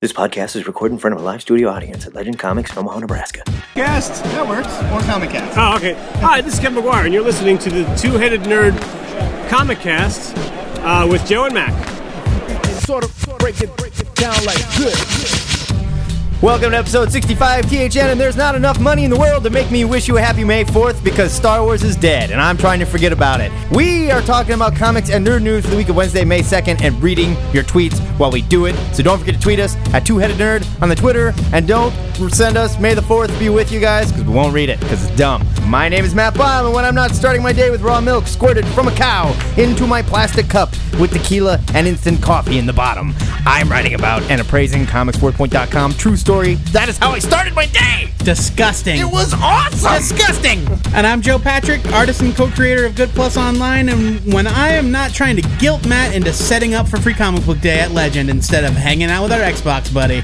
This podcast is recorded in front of a live studio audience at Legend Comics in Omaha, Nebraska. Cast. That works. Or Comic Cast. Oh, okay. Hi, this is Kevin Maguire, and you're listening to the Two Headed Nerd Comic Cast uh, with Joe and Mac. Sort of break it, break it down like this. Welcome to episode 65 THN, and there's not enough money in the world to make me wish you a happy May 4th because Star Wars is dead, and I'm trying to forget about it. We are talking about comics and nerd news for the week of Wednesday, May 2nd, and reading your tweets while we do it. So don't forget to tweet us at Two Headed Nerd on the Twitter, and don't send us May the 4th be with you guys because we won't read it because it's dumb. My name is Matt Baum, and when I'm not starting my day with raw milk squirted from a cow into my plastic cup with tequila and instant coffee in the bottom, I'm writing about and appraising comics4point.com true story. That is how I started my day. Disgusting. It was awesome. disgusting. And I'm Joe Patrick, artist and co-creator of Good Plus Online. And when I am not trying to guilt Matt into setting up for Free Comic Book Day at Legend instead of hanging out with our Xbox buddy,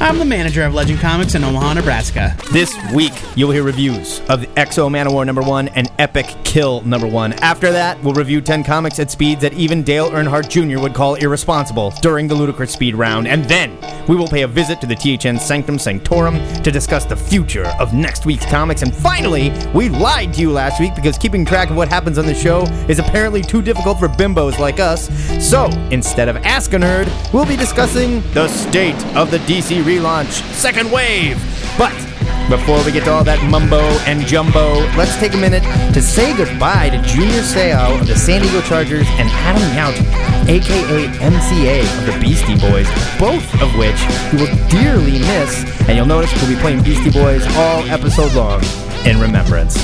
I'm the manager of Legend Comics in Omaha, Nebraska. This week, you'll hear reviews of X-O Manowar number one and Epic Kill number one. After that, we'll review 10 comics at speeds that even Dale Earnhardt Jr. would call irresponsible during the Ludicrous Speed round. And then, we will pay a visit to the THN Sanctum Sanctorum to discuss the future of next week's comics. And finally, we lied to you last week because keeping track of what happens on the show is apparently too difficult for bimbos like us. So, instead of Ask a Nerd, we'll be discussing the state of the DC relaunch, Second Wave. But before we get to all that mumbo and jumbo, let's take a minute to say goodbye to Junior Seau of the San Diego Chargers and Adam Yauch, aka MCA of the Beastie Boys, both of which you will dearly miss. And you'll notice we'll be playing Beastie Boys all episode long in remembrance.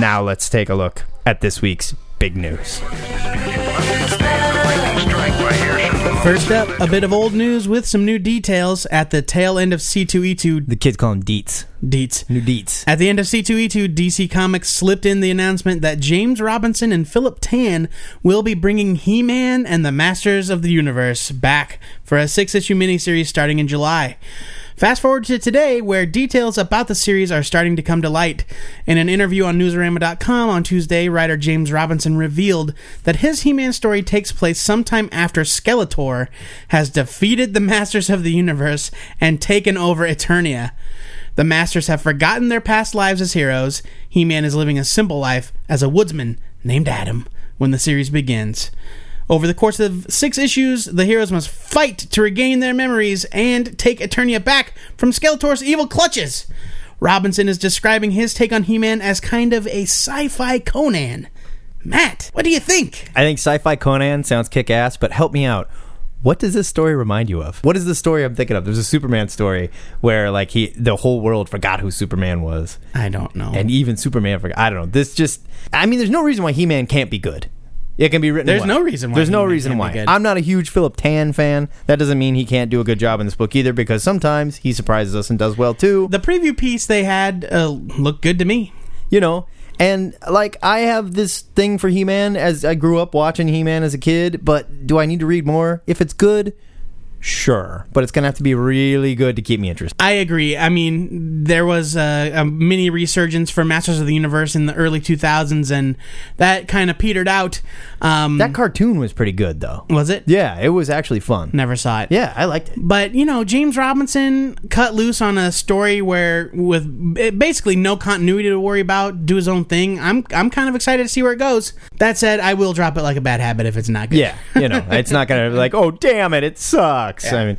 Now let's take a look at this week's big news. First up, a bit of old news with some new details at the tail end of C2E2 The kids call him Deets. Deets. New Deets. At the end of C2E2, DC Comics slipped in the announcement that James Robinson and Philip Tan will be bringing He Man and the Masters of the Universe back for a six issue miniseries starting in July. Fast forward to today, where details about the series are starting to come to light. In an interview on Newsarama.com on Tuesday, writer James Robinson revealed that his He Man story takes place sometime after Skeletor has defeated the Masters of the Universe and taken over Eternia. The Masters have forgotten their past lives as heroes. He Man is living a simple life as a woodsman named Adam when the series begins. Over the course of six issues, the heroes must fight to regain their memories and take Eternia back from Skeletor's evil clutches. Robinson is describing his take on He Man as kind of a sci fi Conan. Matt, what do you think? I think sci-fi Conan sounds kick-ass, but help me out. What does this story remind you of? What is the story I'm thinking of? There's a Superman story where like he the whole world forgot who Superman was. I don't know. And even Superman forgot. I don't know. This just I mean there's no reason why He-Man can't be good. It can be written There's well. no reason why There's no reason why. I'm not a huge Philip Tan fan. That doesn't mean he can't do a good job in this book either because sometimes he surprises us and does well too. the preview piece they had uh, looked good to me. you know and like i have this thing for he-man as i grew up watching he-man as a kid but do i need to read more if it's good sure but it's gonna have to be really good to keep me interested I agree. I mean, there was a, a mini resurgence for Masters of the Universe in the early 2000s, and that kind of petered out. Um, that cartoon was pretty good though was it? yeah it was actually fun Never saw it. yeah i liked it But you know, James Robinson cut loose on a story where, with basically no continuity to worry about, do his own thing. I'm I'm kind of excited to see where it goes. That said, I will drop it like a bad habit if it's not good. Yeah, you know, it's not going to be like, oh, damn it, it sucks. I mean,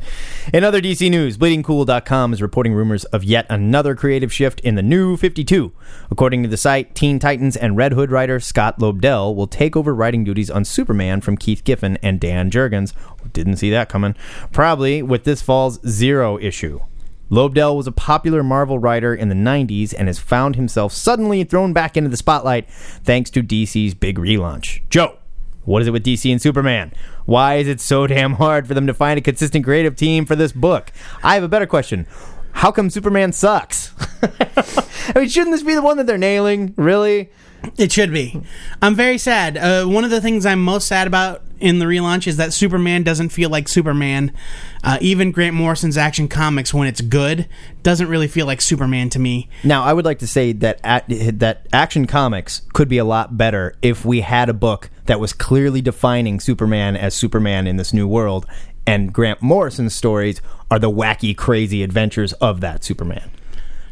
in other DC news, BleedingCool.com is reporting rumors of yet another creative shift in the new 52. According to the site, Teen Titans and Red Hood writer Scott Lobdell will take over writing duties on Superman from Keith Giffen and Dan Jurgens. Didn't see that coming. Probably with this fall's Zero issue. Lobdell was a popular Marvel writer in the 90s and has found himself suddenly thrown back into the spotlight thanks to DC's big relaunch. Joe, what is it with DC and Superman? Why is it so damn hard for them to find a consistent creative team for this book? I have a better question. How come Superman sucks? I mean, shouldn't this be the one that they're nailing? Really? It should be. I'm very sad. Uh, one of the things I'm most sad about in the relaunch is that Superman doesn't feel like Superman. Uh, even Grant Morrison's Action Comics, when it's good, doesn't really feel like Superman to me. Now, I would like to say that at, that Action Comics could be a lot better if we had a book that was clearly defining Superman as Superman in this new world, and Grant Morrison's stories are the wacky, crazy adventures of that Superman.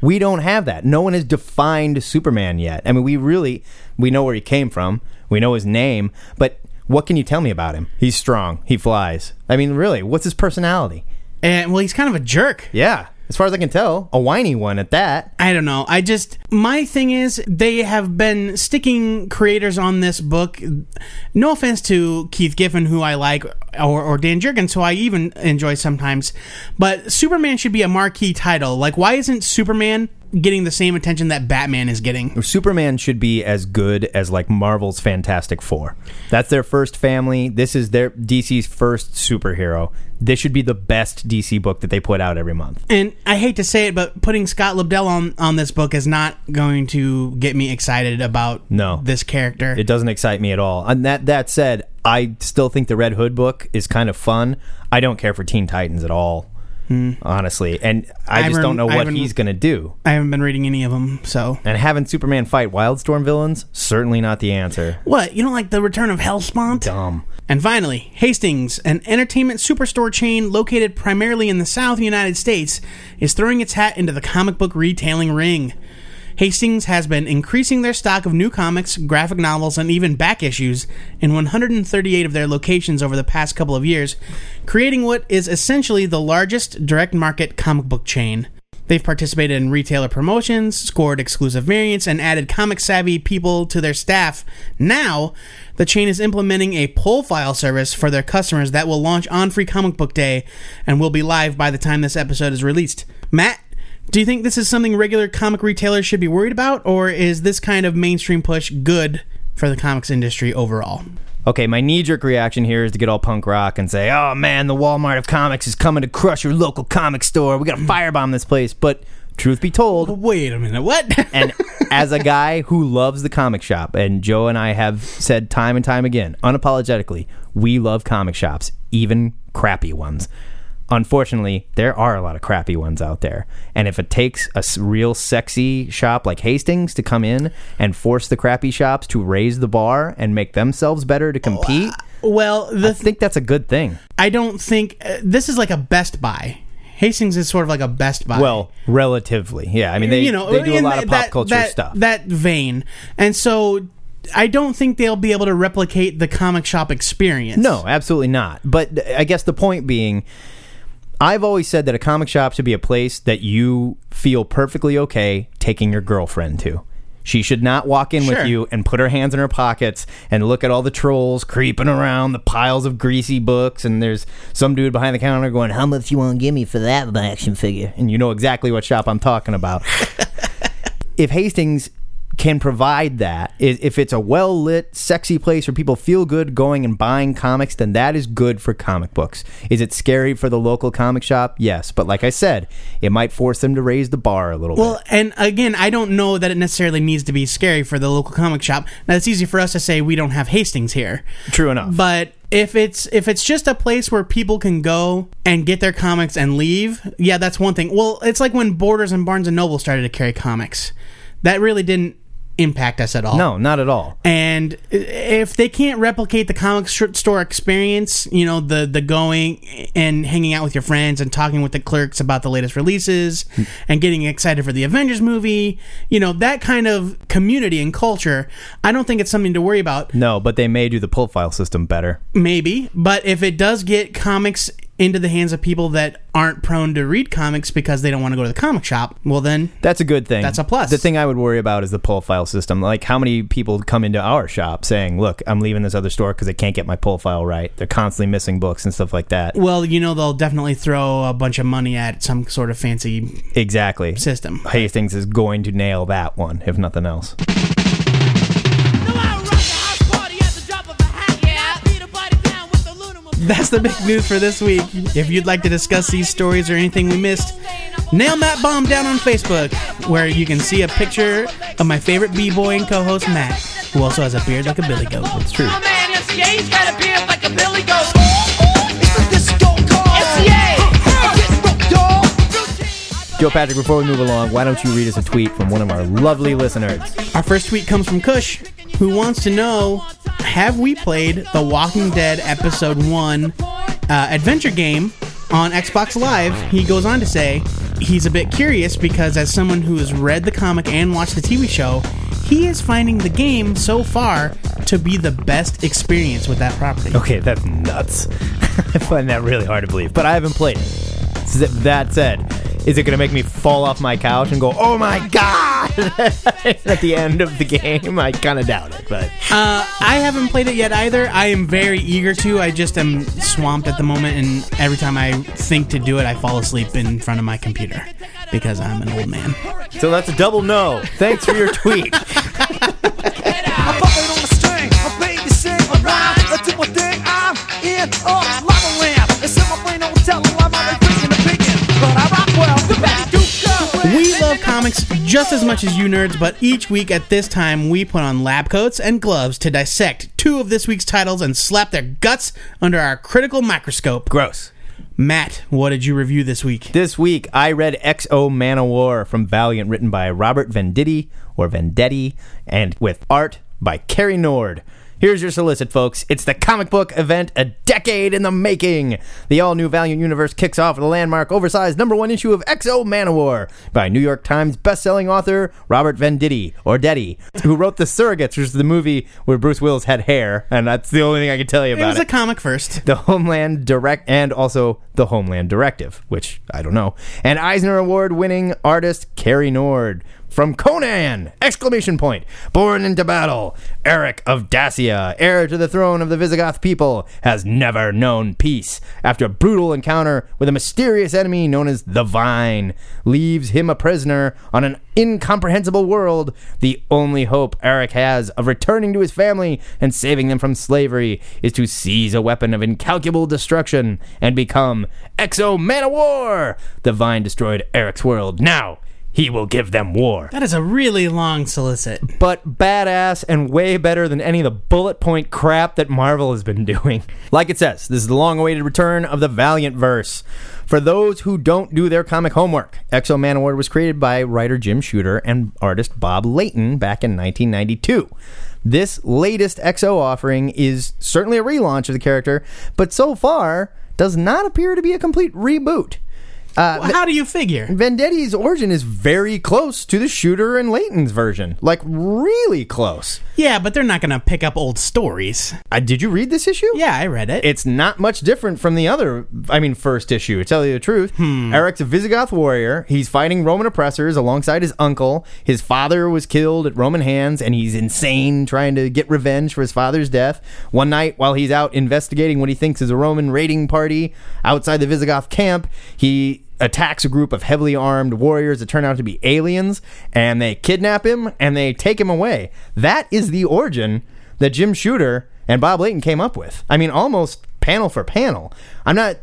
We don't have that. No one has defined Superman yet. I mean, we really we know where he came from. We know his name, but what can you tell me about him? He's strong. He flies. I mean, really, what's his personality? And well, he's kind of a jerk. Yeah, as far as I can tell, a whiny one at that. I don't know. I just my thing is they have been sticking creators on this book. No offense to Keith Giffen, who I like, or, or Dan Jurgens, who I even enjoy sometimes, but Superman should be a marquee title. Like, why isn't Superman getting the same attention that Batman is getting? Superman should be as good as like Marvel's Fantastic Four. That's their first family. This is their DC's first superhero. This should be the best DC book that they put out every month. And I hate to say it, but putting Scott Lobdell on on this book is not going to get me excited about No. this character. It doesn't excite me at all. And that that said, I still think the Red Hood book is kind of fun. I don't care for Teen Titans at all, honestly, and I I just don't know. What he's gonna do. I haven't been reading any of them, so And having Superman fight Wildstorm villains certainly not the answer. what? You don't like the Return of Helspont? Dumb. And finally, Hastings, an entertainment superstore chain located primarily in the South United States, is throwing its hat into the comic book retailing ring. Hastings has been increasing their stock of new comics, graphic novels, and even back issues in 138 of their locations over the past couple of years, creating what is essentially the largest direct market comic book chain. They've participated in retailer promotions, scored exclusive variants, and added comic savvy people to their staff. Now, the chain is implementing a pull file service for their customers that will launch on Free Comic Book Day and will be live by the time this episode is released. Matt, do you think this is something regular comic retailers should be worried about, or is this kind of mainstream push good for the comics industry overall? Okay, my knee jerk reaction here is to get all punk rock and say, oh man, the Walmart of comics is coming to crush your local comic store. We gotta firebomb this place. But truth be told, Wait a minute, what? and as a guy who loves the comic shop, and Joe and I have said time and time again, unapologetically, we love comic shops, even crappy ones. Unfortunately, there are a lot of crappy ones out there. And if it takes a real sexy shop like Hastings to come in and force the crappy shops to raise the bar and make themselves better to compete, well, I think that's a good thing. I don't think uh, this is like a Best Buy. Hastings is sort of like a Best Buy. Well, relatively. Yeah. I mean, they, you know, they do a lot of pop culture that- stuff. That vein, and so I don't think they'll be able to replicate the comic shop experience. No, absolutely not. But I guess the point being, I've always said that a comic shop should be a place that you feel perfectly okay taking your girlfriend to. She should not walk in Sure. with you and put her hands in her pockets and look at all the trolls creeping around the piles of greasy books. And there's some dude behind the counter going, How much you want to give me for that action figure? And you know exactly what shop I'm talking about. if Hastings can provide that, if it's a well lit, sexy place where people feel good going and buying comics, then that is good for comic books. Is it scary for the local comic shop? Yes, but like I said, it might force them to raise the bar a little Well, bit. Well, and again, I don't know that it necessarily needs to be scary for the local comic shop. Now, it's easy for us to say we don't have Hastings here. True enough. But if it's if it's just a place where people can go and get their comics and leave, yeah, that's one thing. Well, it's like when Borders and Barnes and Noble started to carry comics. That really didn't impact us at all. no, not at all. And if they can't replicate the comic store experience, you know, the the going and hanging out with your friends and talking with the clerks about the latest releases hmm. and getting excited for the Avengers movie, you know, that kind of community and culture, I don't think it's something to worry about. No, but they may do the pull file system better. Maybe, but if it does get comics into the hands of people that aren't prone to read comics because they don't want to go to the comic shop, well then That's a good thing. That's a plus. The thing I would worry about is the pull file system. Like, how many people come into our shop saying, "Look, I'm leaving this other store because I can't get my pull file right." They're constantly missing books and stuff like that. well, you know they'll definitely throw a bunch of money at some sort of fancy Exactly. system. Hastings is going to nail that one, if nothing else. That's the big news for this week. If you'd like to discuss these stories or anything we missed, Nail Matt Baum down on Facebook, where you can see a picture of my favorite b-boy and co-host Matt, who also has a beard like a billy goat. It's true. Oh, man, MCA, he's got a beard like a billy goat. It's the disco call. MCA! Get rocked, y'all. Joe Patrick, before we move along, why don't you read us a tweet from one of our lovely listeners? Our first tweet comes from Kush, who wants to know Have we played the Walking Dead Episode 1 uh, adventure game on Xbox Live? He goes on to say he's a bit curious because, as someone who has read the comic and watched the TV show, he is finding the game so far to be the best experience with that property. Okay, that's nuts. I find that really hard to believe, but I haven't played it. S- That said, is it going to make me fall off my couch and go, "Oh my god!" at the end of the game? I kind of doubt it, but Uh, I haven't played it yet either. I am very eager to. I just am swamped at the moment, and every time I think to do it, I fall asleep in front of my computer because I'm an old man. so that's a double no. Thanks for your tweet. Comics just as much as you nerds, but each week at this time, we put on lab coats and gloves to dissect two of this week's titles and slap their guts under our critical microscope. Gross. Matt, what did you review this week? This week, I read X-O Manowar from Valiant, written by Robert Venditti, or Vendetti, and with art by Cary Nord. Here's your solicit, folks. It's the comic book event a decade in the making. The all new Valiant universe kicks off with a landmark, oversized number one issue of X-O Manowar by New York Times bestselling author Robert Venditti, or Detti, who wrote The Surrogates, which is the movie where Bruce Willis had hair, and that's the only thing I can tell you about It It was a comic first. the Homeland Direct, and also the Homeland Directive, which I don't know. And Eisner Award winning artist Cary Nord from Conan! Exclamation point. Born into battle, Aric of Dacia, heir to the throne of the Visigoth people, has never known peace. After a brutal encounter with a mysterious enemy known as the Vine, leaves him a prisoner on an incomprehensible world. The only hope Aric has of returning to his family and saving them from slavery is to seize a weapon of incalculable destruction and become X-O Manowar. The Vine destroyed Aric's world. Now he will give them war. That is a really long solicit. But badass and way better than any of the bullet point crap that Marvel has been doing. Like it says, this is the long awaited return of the Valiant verse. For those who don't do their comic homework, X-O Manowar was created by writer Jim Shooter and artist Bob Layton back in 1992. This latest XO offering is certainly a relaunch of the character, but so far does not appear to be a complete reboot. Uh, How do you figure? Vendetti's origin is very close to the Shooter and Layton's version. Like, really close. Yeah, but they're not going to pick up old stories. Uh, did you read this issue? Yeah, I read it. It's not much different from the other, I mean, first issue, to tell you the truth. Aric's a Visigoth warrior. He's fighting Roman oppressors alongside his uncle. His father was killed at Roman hands, and he's insane trying to get revenge for his father's death. One night, while he's out investigating what he thinks is a Roman raiding party outside the Visigoth camp, he attacks a group of heavily armed warriors that turn out to be aliens, and they kidnap him and they take him away. That is the origin that Jim Shooter and Bob Layton came up with. I mean, almost panel for panel. I'm not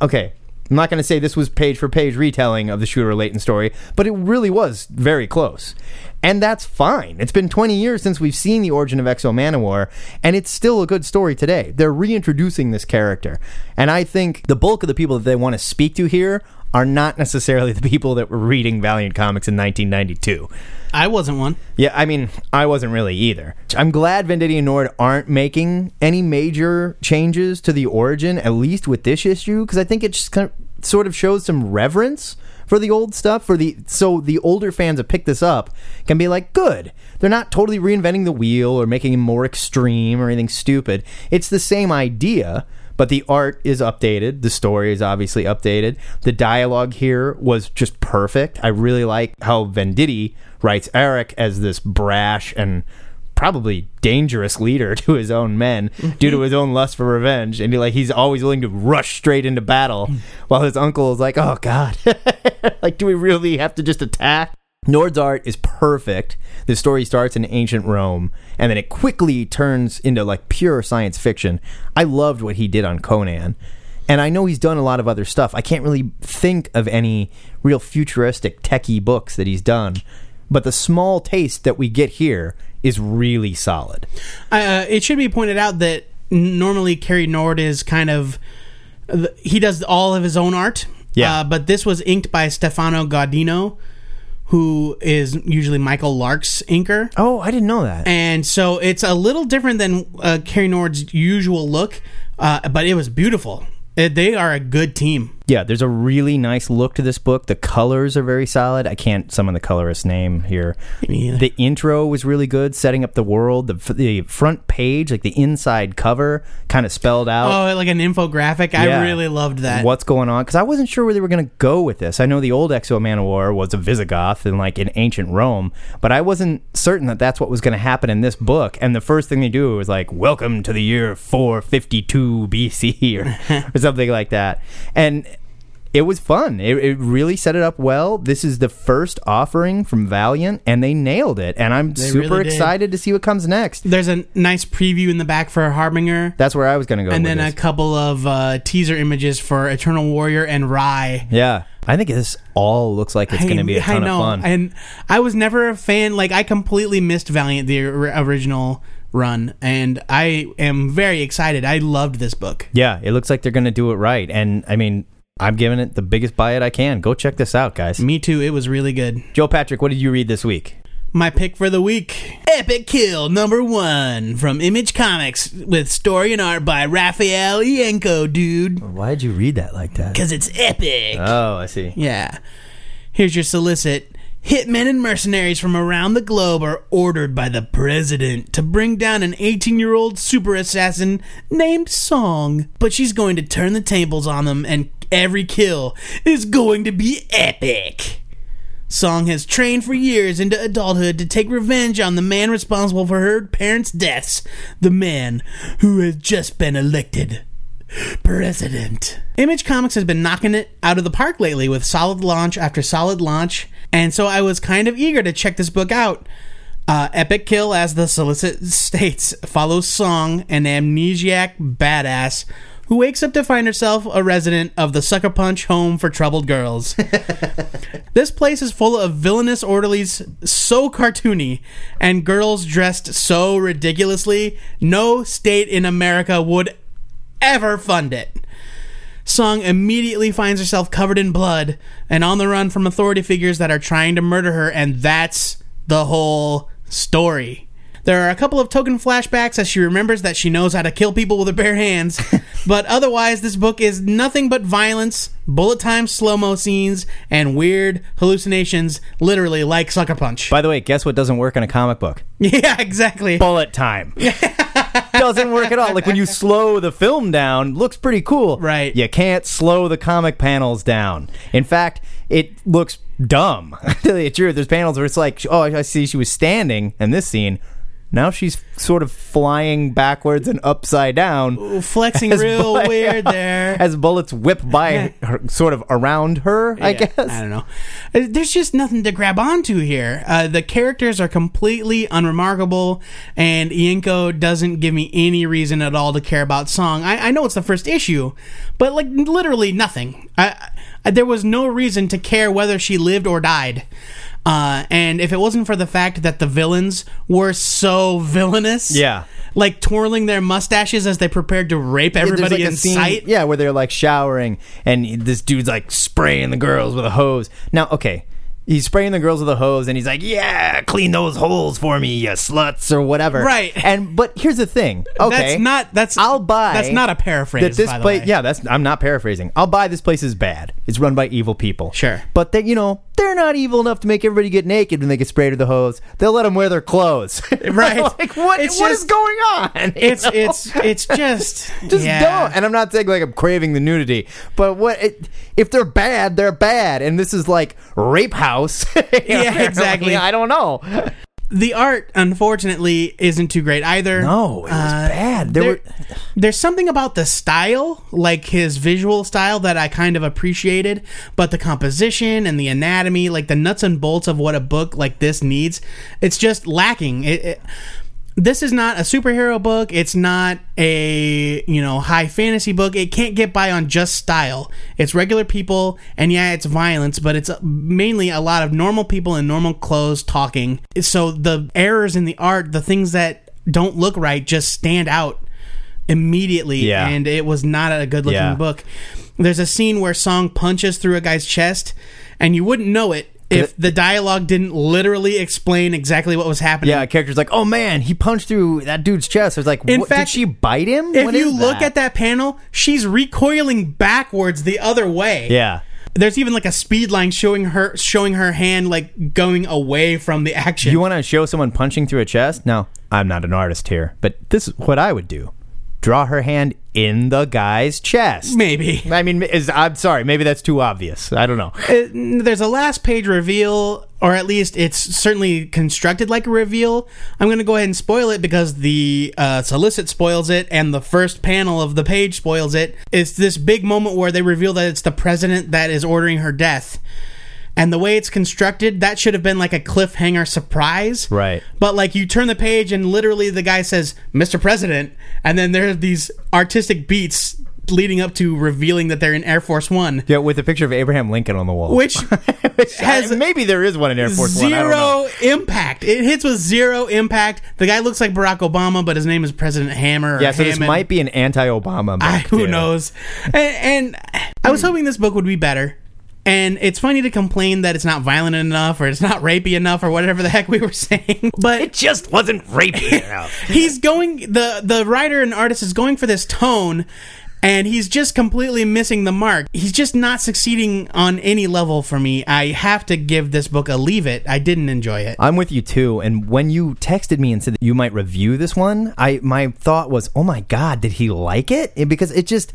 okay. I'm not going to say this was page for page retelling of the Shooter Layton story, but it really was very close. And that's fine. It's been 20 years since we've seen the origin of X-O Manowar, and it's still a good story today. They're reintroducing this character. And I think the bulk of the people that they want to speak to here are not necessarily the people that were reading Valiant Comics in 1992. I wasn't one. Yeah, I mean, I wasn't really either. I'm glad Venditti and Nord aren't making any major changes to the origin, at least with this issue, because I think it just kind of, sort of shows some reverence for the old stuff. For the so the older fans that pick this up can be like, good. They're not totally reinventing the wheel or making it more extreme or anything stupid. It's the same idea. But the art is updated. The story is obviously updated. The dialogue here was just perfect. I really like how Venditti writes Aric as this brash and probably dangerous leader to his own men due to mm-hmm. his own lust for revenge and he, like he's always willing to rush straight into battle mm. while his uncle is like oh god like do we really have to just attack Nord's art is perfect. The story starts in ancient Rome, and then it quickly turns into like pure science fiction. I loved what he did on Conan. And I know he's done a lot of other stuff. I can't really think of any real futuristic techie books that he's done. But the small taste that we get here is really solid. Uh, it should be pointed out that normally Cary Nord is kind of he does all of his own art. Yeah. Uh, but this was inked by Stefano Gaudiano, who is usually Michael Lark's inker. Oh, I didn't know that. And so it's a little different than uh, Cary Nord's usual look, uh, but it was beautiful. Uh, they are a good team. Yeah, there's a really nice look to this book. The colors are very solid. I can't summon the colorist name here. The intro was really good, setting up the world. The, the front page, like the inside cover, kind of spelled out. Oh, like an infographic. I really loved that. What's going on? Because I wasn't sure where they were going to go with this. I know the old X-O Manowar was a Visigoth and like in ancient Rome, but I wasn't certain that that's what was going to happen in this book. And the first thing they do is like, "Welcome to the year 452 BC" or, or something like that. And it was fun. It, it really set it up well. This is the first offering from Valiant, and they nailed it. And I'm They super really excited to see what comes next. There's a nice preview in the back for Harbinger. That's where I was going to go. and then a couple of uh, teaser images for Eternal Warrior and Rai. yeah, I think this all looks like it's going to be a I ton know. of fun. And I was never a fan. Like I completely missed Valiant the or- original run, and I am very excited. I loved this book. Yeah, it looks like they're going to do it right. And I mean, I'm giving it the biggest buy it I can. Go check this out, guys. Me too. It was really good. Joe Patrick, what did you read this week? My pick for the week Epic Kill number one from Image Comics with story and art by Raffaele Ienco, dude. Why did you read that like that? Because it's epic. Oh, I see. Yeah. Here's your solicit. Hitmen and mercenaries from around the globe are ordered by the president to bring down an 18 year old super assassin named Song. But she's going to turn the tables on them, and every kill is going to be epic. Song has trained for years into adulthood to take revenge on the man responsible for her parents' deaths, the man who has just been elected president. Image Comics has been knocking it out of the park lately with solid launch after solid launch, and so I was kind of eager to check this book out. Uh, Epic Kill, as the solicit states, follows Song, an amnesiac badass who wakes up to find herself a resident of the Sucker Punch Home for Troubled Girls. This place is full of villainous orderlies so cartoony and girls dressed so ridiculously, no state in America would ever fund it. Song immediately finds herself covered in blood and on the run from authority figures that are trying to murder her, and that's the whole story. There are a couple of token flashbacks as she remembers that she knows how to kill people with her bare hands, but otherwise, this book is nothing but violence, bullet time slow mo scenes, and weird hallucinations, literally like Sucker Punch. By the way, guess what doesn't work in a comic book? yeah, exactly. Bullet time. doesn't work at all. Like when you slow the film down, looks pretty cool. Right. You can't slow the comic panels down. In fact, it looks dumb. To tell you the truth, there's panels where it's like, oh, I see she was standing in this scene. Now she's sort of flying backwards and upside down. Flexing as real bu- weird there. As bullets whip by her, sort of around her, I Yeah, guess. I don't know. Uh, There's just nothing to grab onto here. Uh, the characters are completely unremarkable, and Ienco doesn't give me any reason at all to care about Song. I, I know it's the first issue, but like literally nothing. I, I, there was no reason to care whether she lived or died. Uh, and if it wasn't for the fact that the villains were so villainous, Yeah. like twirling their mustaches as they prepared to rape everybody like in scene- sight. Yeah, where they're like showering and this dude's like spraying the girls with a hose. Now, okay, he's spraying the girls with a hose and he's like, "Yeah, clean those holes for me, you sluts," or whatever. Right. And but here's the thing. Okay, That's not. That's I'll buy. That's not a paraphrase. That this by the place, way. yeah, that's I'm not paraphrasing. I'll buy this place is bad. It's run by evil people. Sure. but that you know, they're not evil enough to make everybody get naked when they get sprayed with the hose. They'll let them wear their clothes. Right. like what? It's what is just- going on? It's know? it's it's just just yeah. don't. And I'm not saying like I'm craving the nudity, but what it, if they're bad, they're bad, and this is like rape house. Yeah, exactly. I don't know. The art, unfortunately, isn't too great either. No, it was uh, bad. There, there- were There's something about the style, like his visual style, that I kind of appreciated, but the composition and the anatomy, like the nuts and bolts of what a book like this needs, it's just lacking. It, it, this is not a superhero book. It's not a, you know, high fantasy book. It can't get by on just style. It's regular people, and yeah, it's violence, but it's mainly a lot of normal people in normal clothes talking. So the errors in the art, the things that don't look right, just stand out immediately. Yeah. And it was not a good looking Yeah. book. There's a scene where Song punches through a guy's chest, and you wouldn't know it if the dialogue didn't literally explain exactly what was happening. Yeah, a character's like, "Oh man, he punched through that dude's chest." I was like, In what, fact, "Did she bite him?" If What you look at that panel, she's recoiling backwards the other way. yeah, There's even like a speed line showing her showing her hand like going away from the action. you want to show someone punching through a chest? No, I'm not an artist here, but this is what I would do: draw her hand in the guy's chest. Maybe. I mean, is I'm sorry, maybe that's too obvious. I don't know. Uh, there's a last page reveal, or at least it's certainly constructed like a reveal. I'm going to go ahead and spoil it because the uh, solicit spoils it, and the first panel of the page spoils it. It's this big moment where they reveal that it's the president that is ordering her death. And the way it's constructed, that should have been like a cliffhanger surprise. Right. But like you turn the page and literally the guy says, Mr. President, and then there are these artistic beats leading up to revealing that they're in Air Force One. Yeah, with a picture of Abraham Lincoln on the wall. Which has maybe there is one in Air Force One. Don't know. zero impact. It hits with zero impact. The guy looks like Barack Obama, but his name is President Hammer. Or Yeah, so this might be an anti-Obama. I, who too. knows? And, and I was hoping this book would be better. And it's funny to complain that it's not violent enough or it's not rapey enough or whatever the heck we were saying. But It just wasn't rapey enough. he's going the the writer and artist is going for this tone and he's just completely missing the mark. He's just not succeeding on any level for me. I have to give this book a leave it. I didn't enjoy it. I'm with you too. And when you texted me and said that you might review this one, I my thought was, oh my god, did he like it? Because it just.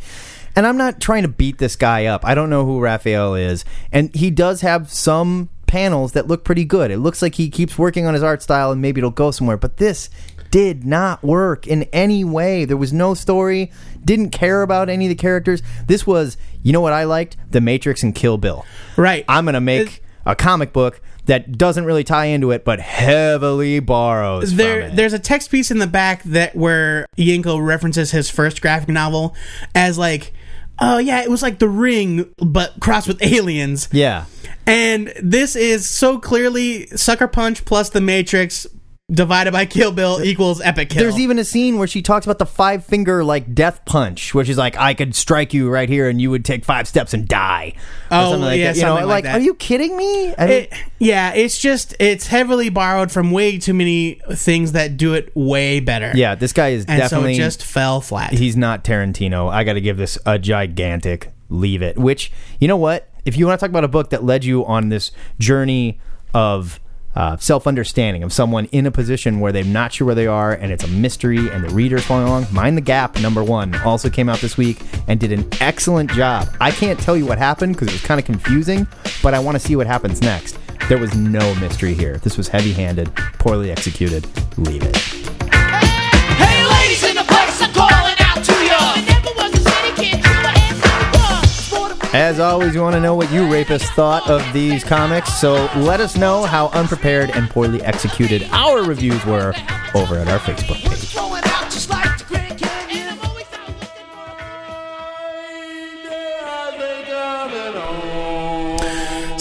And I'm not trying to beat this guy up. I don't know who Raffaele is, and he does have some panels that look pretty good. It looks like he keeps working on his art style, and maybe it'll go somewhere. But this did not work in any way. There was no story. Didn't care about any of the characters. This was, you know what I liked? The Matrix and Kill Bill. Right. I'm gonna make a comic book that doesn't really tie into it, but heavily borrows. there there's a text piece in the back that where Yanko references his first graphic novel as like oh yeah it was like the ring but crossed with aliens yeah. and this is so clearly sucker punch plus the matrix divided by kill bill equals epic kill There's even a scene where she talks about the five finger like death punch, where she's like, "I could strike you right here, and you would take five steps and die." Or Oh, something like yeah, that. You know, something like that. are you kidding me? I mean, it, yeah it's just it's heavily borrowed from way too many things that do it way better yeah, this guy is and definitely so just fell flat he's not Tarantino. I got to give this a gigantic leave it. Which you know what? If you want to talk about a book that led you on this journey of uh, self understanding of someone in a position where they're not sure where they are and it's a mystery and the reader's following along, Mind the Gap, number one, also came out this week and did an excellent job. I can't tell you what happened because it was kind of confusing, but I want to see what happens next. There was no mystery here. This was heavy handed, poorly executed. Leave it. As always, we want to know what you rapists thought of these comics, so let us know how unprepared and poorly executed our reviews were over at our Facebook page.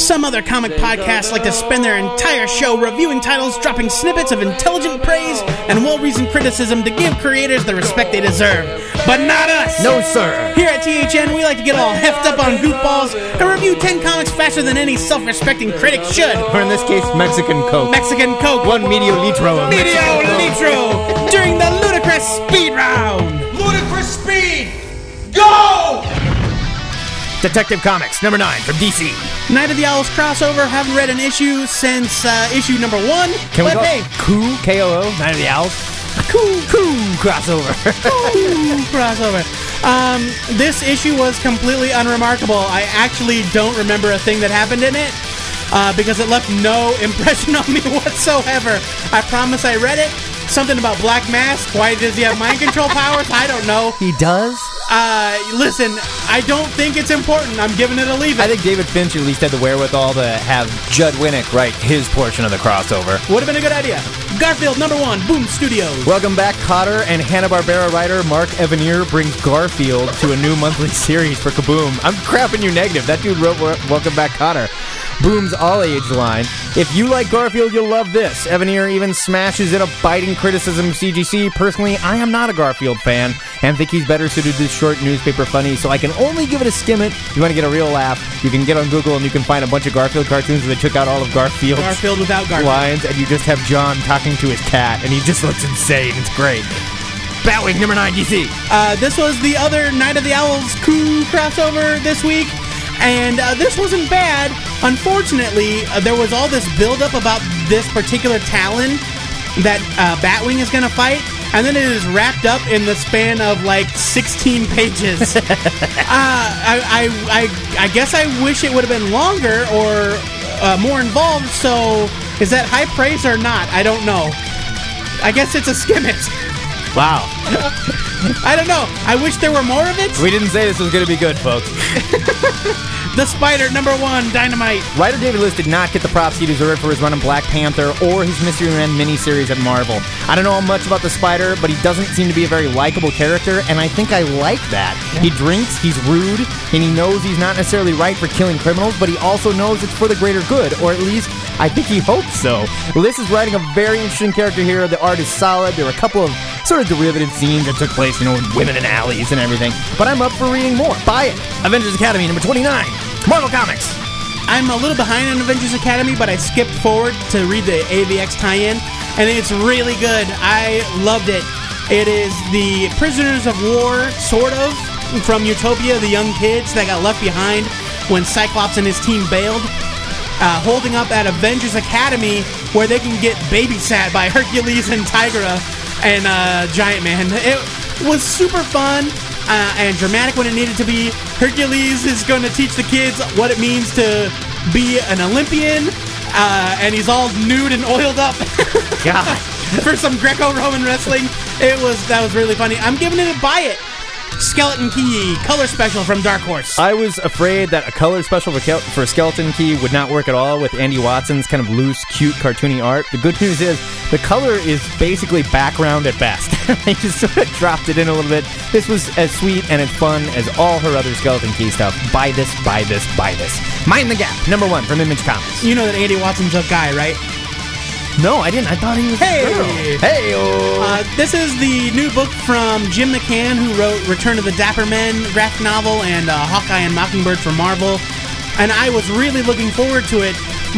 Some other comic podcasts like to spend their entire show reviewing titles, dropping snippets of intelligent praise and well reasoned criticism to give creators the respect they deserve. But not us! No, sir. Here at THN, we like to get all heft up on goofballs and review 10 comics faster than any self respecting critic should. Or in this case, Mexican Coke. Mexican Coke. One medio litro of Medio Mexican Coke. Litro during the ludicrous speed round. Ludicrous speed! Go! Detective Comics, number nine from DC. Night of the Owls crossover. Haven't read an issue since uh, issue number one. Can we but go hey, K-O-O, Night of the Owls? Coo, Coo, crossover. Crossover. Um, this issue was completely unremarkable. I actually don't remember a thing that happened in it uh, because it left no impression on me whatsoever. I promise I read it. Something about Black Mask. Why does he have mind control powers? I don't know. he does? Uh, listen, I don't think it's important. I'm giving it a leave it. I think David Finch at least had the wherewithal to have Judd Winick write his portion of the crossover. Would have been a good idea. Garfield number one, Boom Studios. Welcome back, Kotter and Hanna-Barbera writer Mark Evanier brings Garfield to a new monthly series for Kaboom. I'm crapping you negative. That dude wrote Welcome Back, Kotter. Boom's all-age line. If you like Garfield, you'll love this. Evanier even smashes in a biting criticism of CGC. Personally, I am not a Garfield fan and think he's better suited to this short newspaper funny, so I can only give it a skim it. If you want to get a real laugh, you can get on Google and you can find a bunch of Garfield cartoons where they took out all of Garfield's Garfield without Garfield. lines, and you just have Jon talking to his cat, and he just looks insane. It's great. Batwing number nine, DC. Uh, this was the other Night of the Owls coup crossover this week, and uh, this wasn't bad. Unfortunately, uh, there was all this buildup about this particular Talon that uh, Batwing is going to fight, and then it is wrapped up in the span of like 16 pages. uh, I, I, I, I guess I wish it would have been longer or uh, more involved. So, is that high praise or not? I don't know. I guess it's a skim it. Wow. I don't know. I wish there were more of it. We didn't say this was going to be good, folks. The Spider, number one, Dynamite. Writer David Liss did not get the props he deserved for his run in Black Panther or his Mystery Men miniseries at Marvel. I don't know much about the Spider, but he doesn't seem to be a very likable character, and I think I like that. He drinks, he's rude, and he knows he's not necessarily right for killing criminals, but he also knows it's for the greater good, or at least I think he hopes so. Liss is writing a very interesting character here. The art is solid. There are a couple of sort of derivative scenes that took place, you know, with women in alleys and everything. But I'm up for reading more. Buy it. Avengers Academy number 29. Marvel Comics. I'm a little behind on Avengers Academy, but I skipped forward to read the AVX tie-in, and it's really good. I loved it. It is the prisoners of war, sort of, from Utopia, the young kids that got left behind when Cyclops and his team bailed, uh, holding up at Avengers Academy where they can get babysat by Hercules and Tigra and uh, Giant Man. It was super fun uh, and dramatic when it needed to be. Hercules is going to teach the kids what it means to be an Olympian, uh, and he's all nude and oiled up God. for some Greco-Roman wrestling. It was that was really funny. I'm giving it a buy it. Skeleton Key color special from Dark Horse. I was afraid that a color special for, Kel- for Skeleton Key would not work at all with Andi Watson's kind of loose, cute, cartoony art. The good news is the color is basically background at best. they just sort of dropped it in a little bit. This was as sweet and as fun as all her other Skeleton Key stuff. Buy this, buy this, buy this. Mind the Gap, number one from Image Comics. you know that Andi Watson's a guy, right? No, I didn't. I thought he was Hey! a girl. Hey! Uh, this is the new book from Jim McCann, who wrote Return of the Dapper Men graphic novel and uh, Hawkeye and Mockingbird for Marvel. And I was really looking forward to it,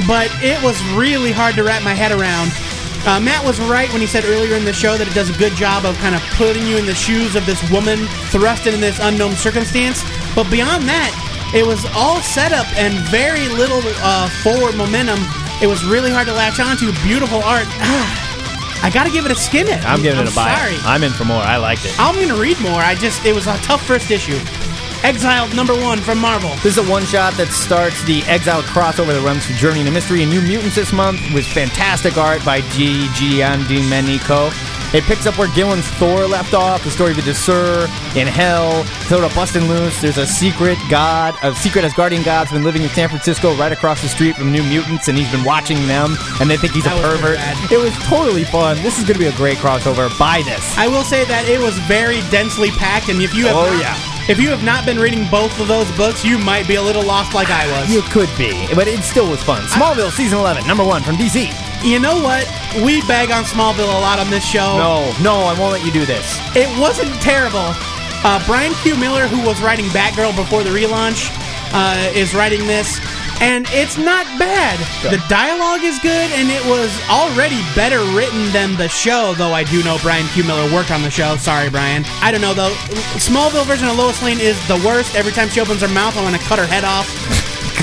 but it was really hard to wrap my head around. Uh, Matt was right when he said earlier in the show that it does a good job of kind of putting you in the shoes of this woman thrust into this unknown circumstance. But beyond that, it was all set up and very little uh, forward momentum. It was really hard to latch onto. Beautiful art. I gotta give it a skim it. I'm giving it I'm a buy. Sorry. I'm in for more. I liked it. I'm gonna read more. I just it was a tough first issue. Exiled number one from Marvel. This is a one shot that starts the Exile crossover that runs through Journey into Mystery and New Mutants this month with fantastic art by G. Giandomenico. It picks up where Gillen's Thor left off, the story of the Disir in Hell, of busting loose. There's a secret god, a secret Asgardian god's been living in San Francisco right across the street from New Mutants, and he's been watching them, and they think he's That a pervert. It was totally fun. This is going to be a great crossover. Buy this. I will say that it was very densely packed, and if you have Oh, not, yeah. if you have not been reading both of those books, you might be a little lost like I was. You could be, but it still was fun. Smallville season 11, number one from DC. You know what? We bag on Smallville a lot on this show. No, no, I won't let you do this. It wasn't terrible. Uh, Brian Q. Miller, who was writing Batgirl before the relaunch, uh, is writing this, and it's not bad. The dialogue is good, and it was already better written than the show, though I do know Brian Q. Miller worked on the show. Sorry, Brian. I don't know, though. Smallville version of Lois Lane is the worst. Every time she opens her mouth, I want to cut her head off.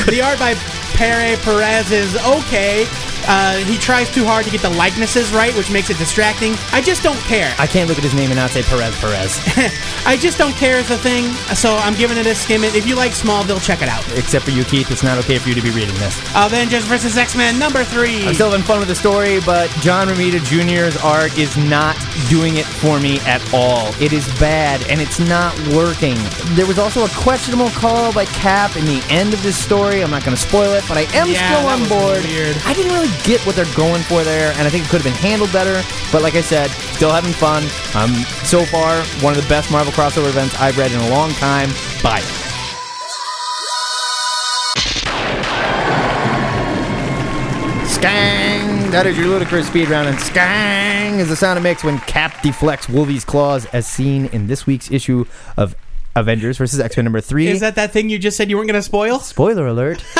the art by Pere Perez is okay. Uh, he tries too hard to get the likenesses right, which makes it distracting. I just don't care. I can't look at his name and not say Perez Perez. I just don't care is the thing, so I'm giving it a skim it. If you like Smallville, check it out. Except for you, Keith, it's not okay for you to be reading this. Avengers vs. X-Men number three. I'm still having fun with the story, but John Romita Jr.'s art is not doing it for me at all. It is bad, and it's not working. There was also a questionable call by Cap in the end of this story. I'm not going to spoil it, but I am Yeah, still on board. weird. I didn't really get what they're going for there, and I think it could have been handled better. But like I said, still having fun. Um, so far, one of the best Marvel crossover events I've read in a long time. Bye. Skang! That is your ludicrous speed round, and skang is the sound it makes when Cap deflects Wolvie's claws, as seen in this week's issue of Avengers vs. X Men number three. Is that that thing you just said you weren't going to spoil? Spoiler alert.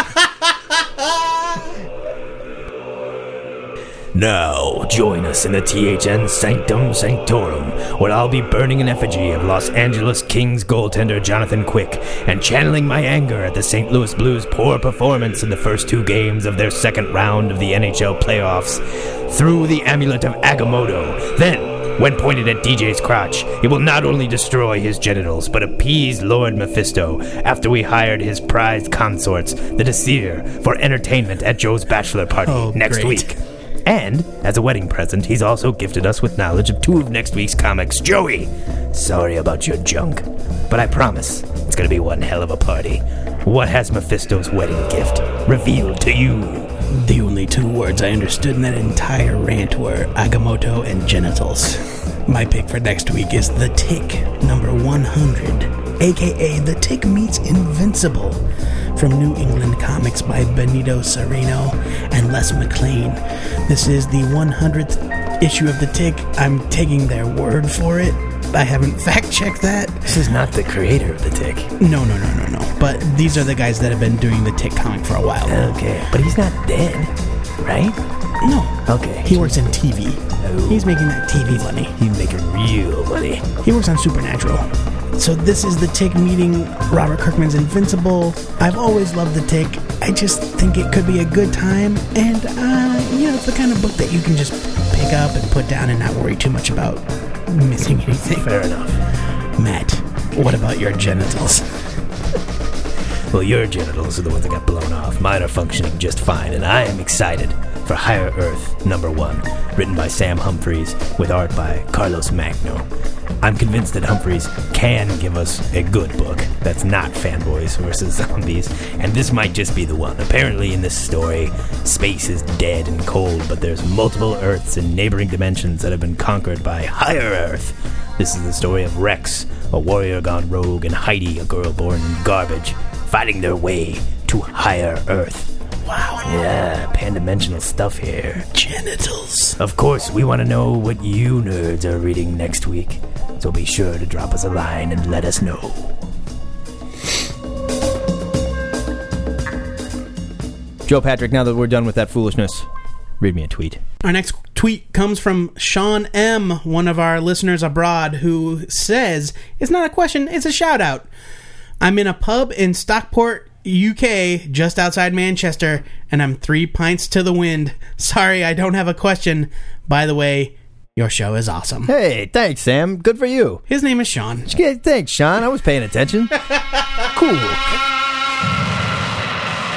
Now, join us in the THN Sanctum Sanctorum, where I'll be burning an effigy of Los Angeles Kings goaltender Jonathan Quick and channeling my anger at the St. Louis Blues' poor performance in the first two games of their second round of the NHL playoffs through the amulet of Agamotto. Then, when pointed at DJ's crotch, it will not only destroy his genitals, but appease Lord Mephisto after we hired his prized consorts, the Disir, for entertainment at Joe's bachelor party Oh, next great. week. And, as a wedding present, he's also gifted us with knowledge of two of next week's comics. Joey! Sorry about your junk, but I promise it's gonna be one hell of a party. What has Mephisto's wedding gift revealed to you? The only two words I understood in that entire rant were Agamotto and genitals. My pick for next week is The Tick, number 100, aka The Tick Meets Invincible, from New England Comics by Benito Cereno and Les McClaine. This is the 100th issue of The Tick. I'm taking their word for it. I haven't fact checked that. This is not the creator of the tick. No, no, no, no, no. But these are the guys that have been doing the Tick comic for a while. Okay, but he's not dead, right? No. Okay. He works in TV. Oh. He's making that TV money. He's making real money. He works on Supernatural. So this is the Tick meeting Robert Kirkman's Invincible. I've always loved the Tick. I just think it could be a good time, and uh, you know, it's the kind of book that you can just pick up and put down and not worry too much about missing anything. Fair enough. Matt, what about your genitals? Well, your genitals are the ones that got blown off. Mine are functioning just fine, and I am excited for Higher Earth number one, written by Sam Humphries with art by Carlos Magno. I'm convinced that Humphries can give us a good book that's not fanboys versus zombies, and this might just be the one. Apparently, in this story, space is dead and cold, but there's multiple Earths and neighboring dimensions that have been conquered by Higher Earth. This is the story of Rex, a warrior gone rogue, and Heidi, a girl born in garbage, fighting their way to Higher Earth. Wow. Yeah, pan-dimensional stuff here. Genitals. Of course, we want to know what you nerds are reading next week, so be sure to drop us a line and let us know. Joe Patrick, now that we're done with that foolishness, read me a tweet. Our next tweet comes from Sean M., one of our listeners abroad, who says, It's not a question, it's a shout out. I'm in a pub in Stockport, UK, just outside Manchester, and I'm three pints to the wind. Sorry, I don't have a question. By the way, your show is awesome. Hey, thanks, Sam. Good for you. His name is Sean. Yeah, thanks, Sean. I was paying attention. cool.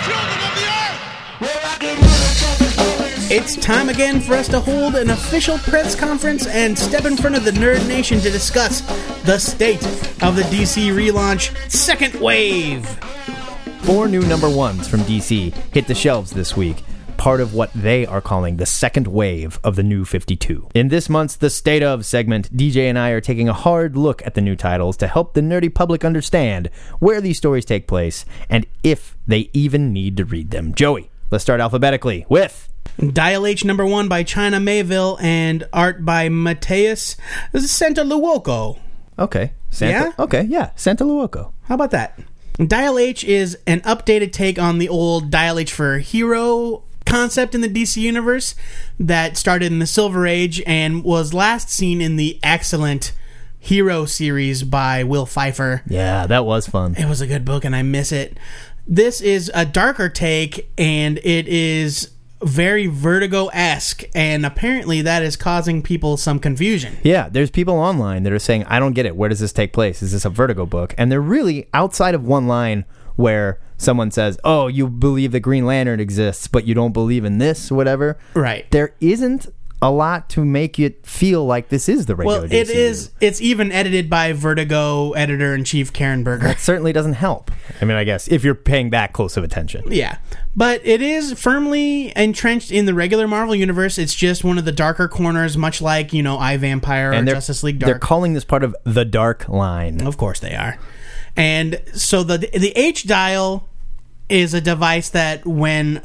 Children of the art! We're welcome to- It's time again for us to hold an official press conference and step in front of the Nerd Nation to discuss the state of the DC relaunch Second Wave. Four new number ones from DC hit the shelves this week, part of what they are calling the second wave of the new 52. In this month's The State of segment, DJ and I are taking a hard look at the new titles to help the nerdy public understand where these stories take place and if they even need to read them. Joey, let's start alphabetically with. Dial H number one by China Miéville and art by Mateus Santolouco. Okay. Santa, Yeah? Okay, yeah. Santa Luoco. How about that? Dial H is an updated take on the old Dial H for Hero concept in the DC universe that started in the Silver Age and was last seen in the excellent Hero series by Will Pfeifer. Yeah, that was fun. It was a good book and I miss it. This is a darker take and it is very Vertigo esque, and apparently that is causing people some confusion. Yeah, there's people online that are saying, I don't get it. Where does this take place? Is this a Vertigo book? And they're really outside of one line where someone says, Oh, you believe the Green Lantern exists, but you don't believe in this, whatever. Right. There isn't a lot to make it feel like this is the regular Well, it DCU. is. It's even edited by Vertigo editor in chief Karen Berger. That certainly doesn't help. I mean, I guess if you're paying that close of attention. Yeah. But it is firmly entrenched in the regular Marvel universe. It's just one of the darker corners, much like, you know, I Vampire And they're, Justice League they're calling this part of the Dark Line. Of course they are. And so the the H dial is a device that when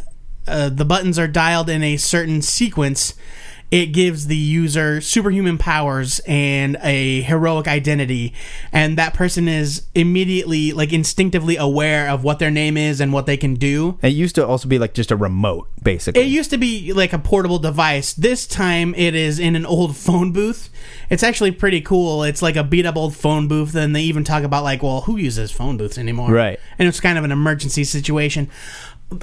uh, the buttons are dialed in a certain sequence, it gives the user superhuman powers and a heroic identity, and that person is immediately, like, instinctively aware of what their name is and what they can do. It used to also be like just a remote, basically. It used to be like a portable device. This time it is in an old phone booth. It's actually pretty cool. It's like a beat up old phone booth. Then they even talk about like, well, who uses phone booths anymore? Right. And it's kind of an emergency situation.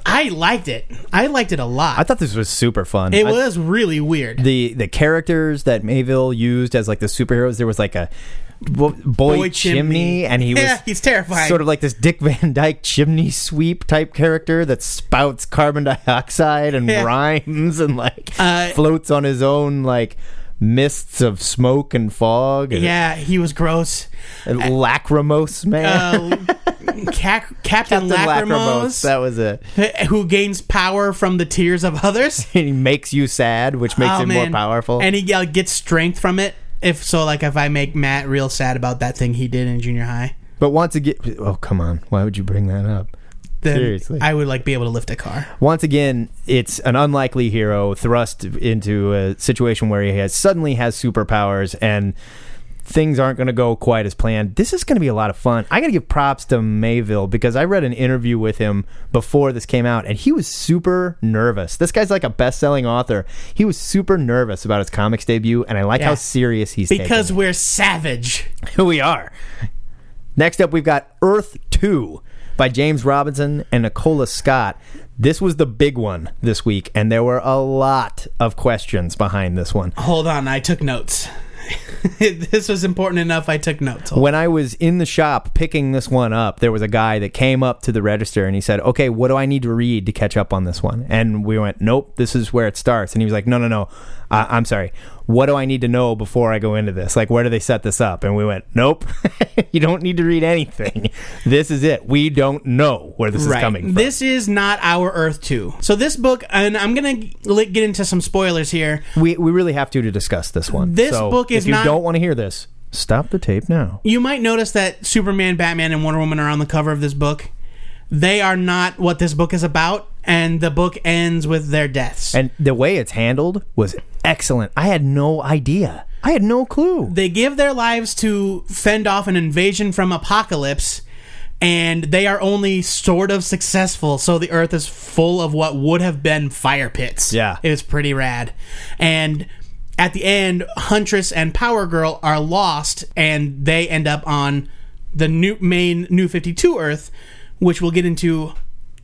I liked it. I liked it a lot. I thought this was super fun. it I- was really weird. the the characters that Miéville used as like the superheroes. There was like a bo- boy, Boy chimney, Chimney. and he was Yeah, he's terrifying. Sort of like this Dick Van Dyke chimney sweep type character that spouts carbon dioxide and Yeah. rhymes and like Uh, floats on his own like mists of smoke and fog. And, yeah, he was gross. and lachrymose man. Uh, Ca- Captain, Lachrymose, That was it. who gains power from the tears of others. he makes you sad, which makes Oh, him man. more powerful. and he uh, gets strength from it. If so, like if I make Matt real sad about that thing he did in junior high, but once again, oh come on, why would you bring that up? then Seriously. I would like be able to lift a car. once again, it's an unlikely hero thrust into a situation where he has suddenly has superpowers and things aren't going to go quite as planned. This is going to be a lot of fun. I got to give props to Miéville because I read an interview with him before this came out and he was super nervous. This guy's like a best-selling author. He was super nervous about his comics debut and I like Yeah. how serious he's Because we're savage. we are. Next up we've got Earth 2 by James Robinson and Nicola Scott. This was the big one this week and there were a lot of questions behind this one. Hold on, I took notes. this was important enough. I took notes. when I was in the shop picking this one up, there was a guy that came up to the register and he said, "Okay, what do I need to read to catch up on this one?" And we went, "Nope, this is where it starts." And he was like, "No, no, no, uh, I'm sorry. What do I need to know before I go into this? Like, where do they set this up?" And we went, "Nope, you don't need to read anything. This is it. We don't know where this is coming from." This is not our Earth 2. So this book, and I'm going to get into some spoilers here. we we really have to to discuss this one. This So book is if you not- don't want to hear this, stop the tape now. You might notice that Superman, Batman, and Wonder Woman are on the cover of this book. They are not what this book is about, and the book ends with their deaths. And the way it's handled was excellent. I had no idea. I had no clue. they give their lives to fend off an invasion from Apokolips, and they are only sort of successful. So the Earth is full of what would have been fire pits. Yeah. it was pretty rad. And at the end, Huntress and Power Girl are lost, and they end up on the new main New Fifty Two Earth, which we'll get into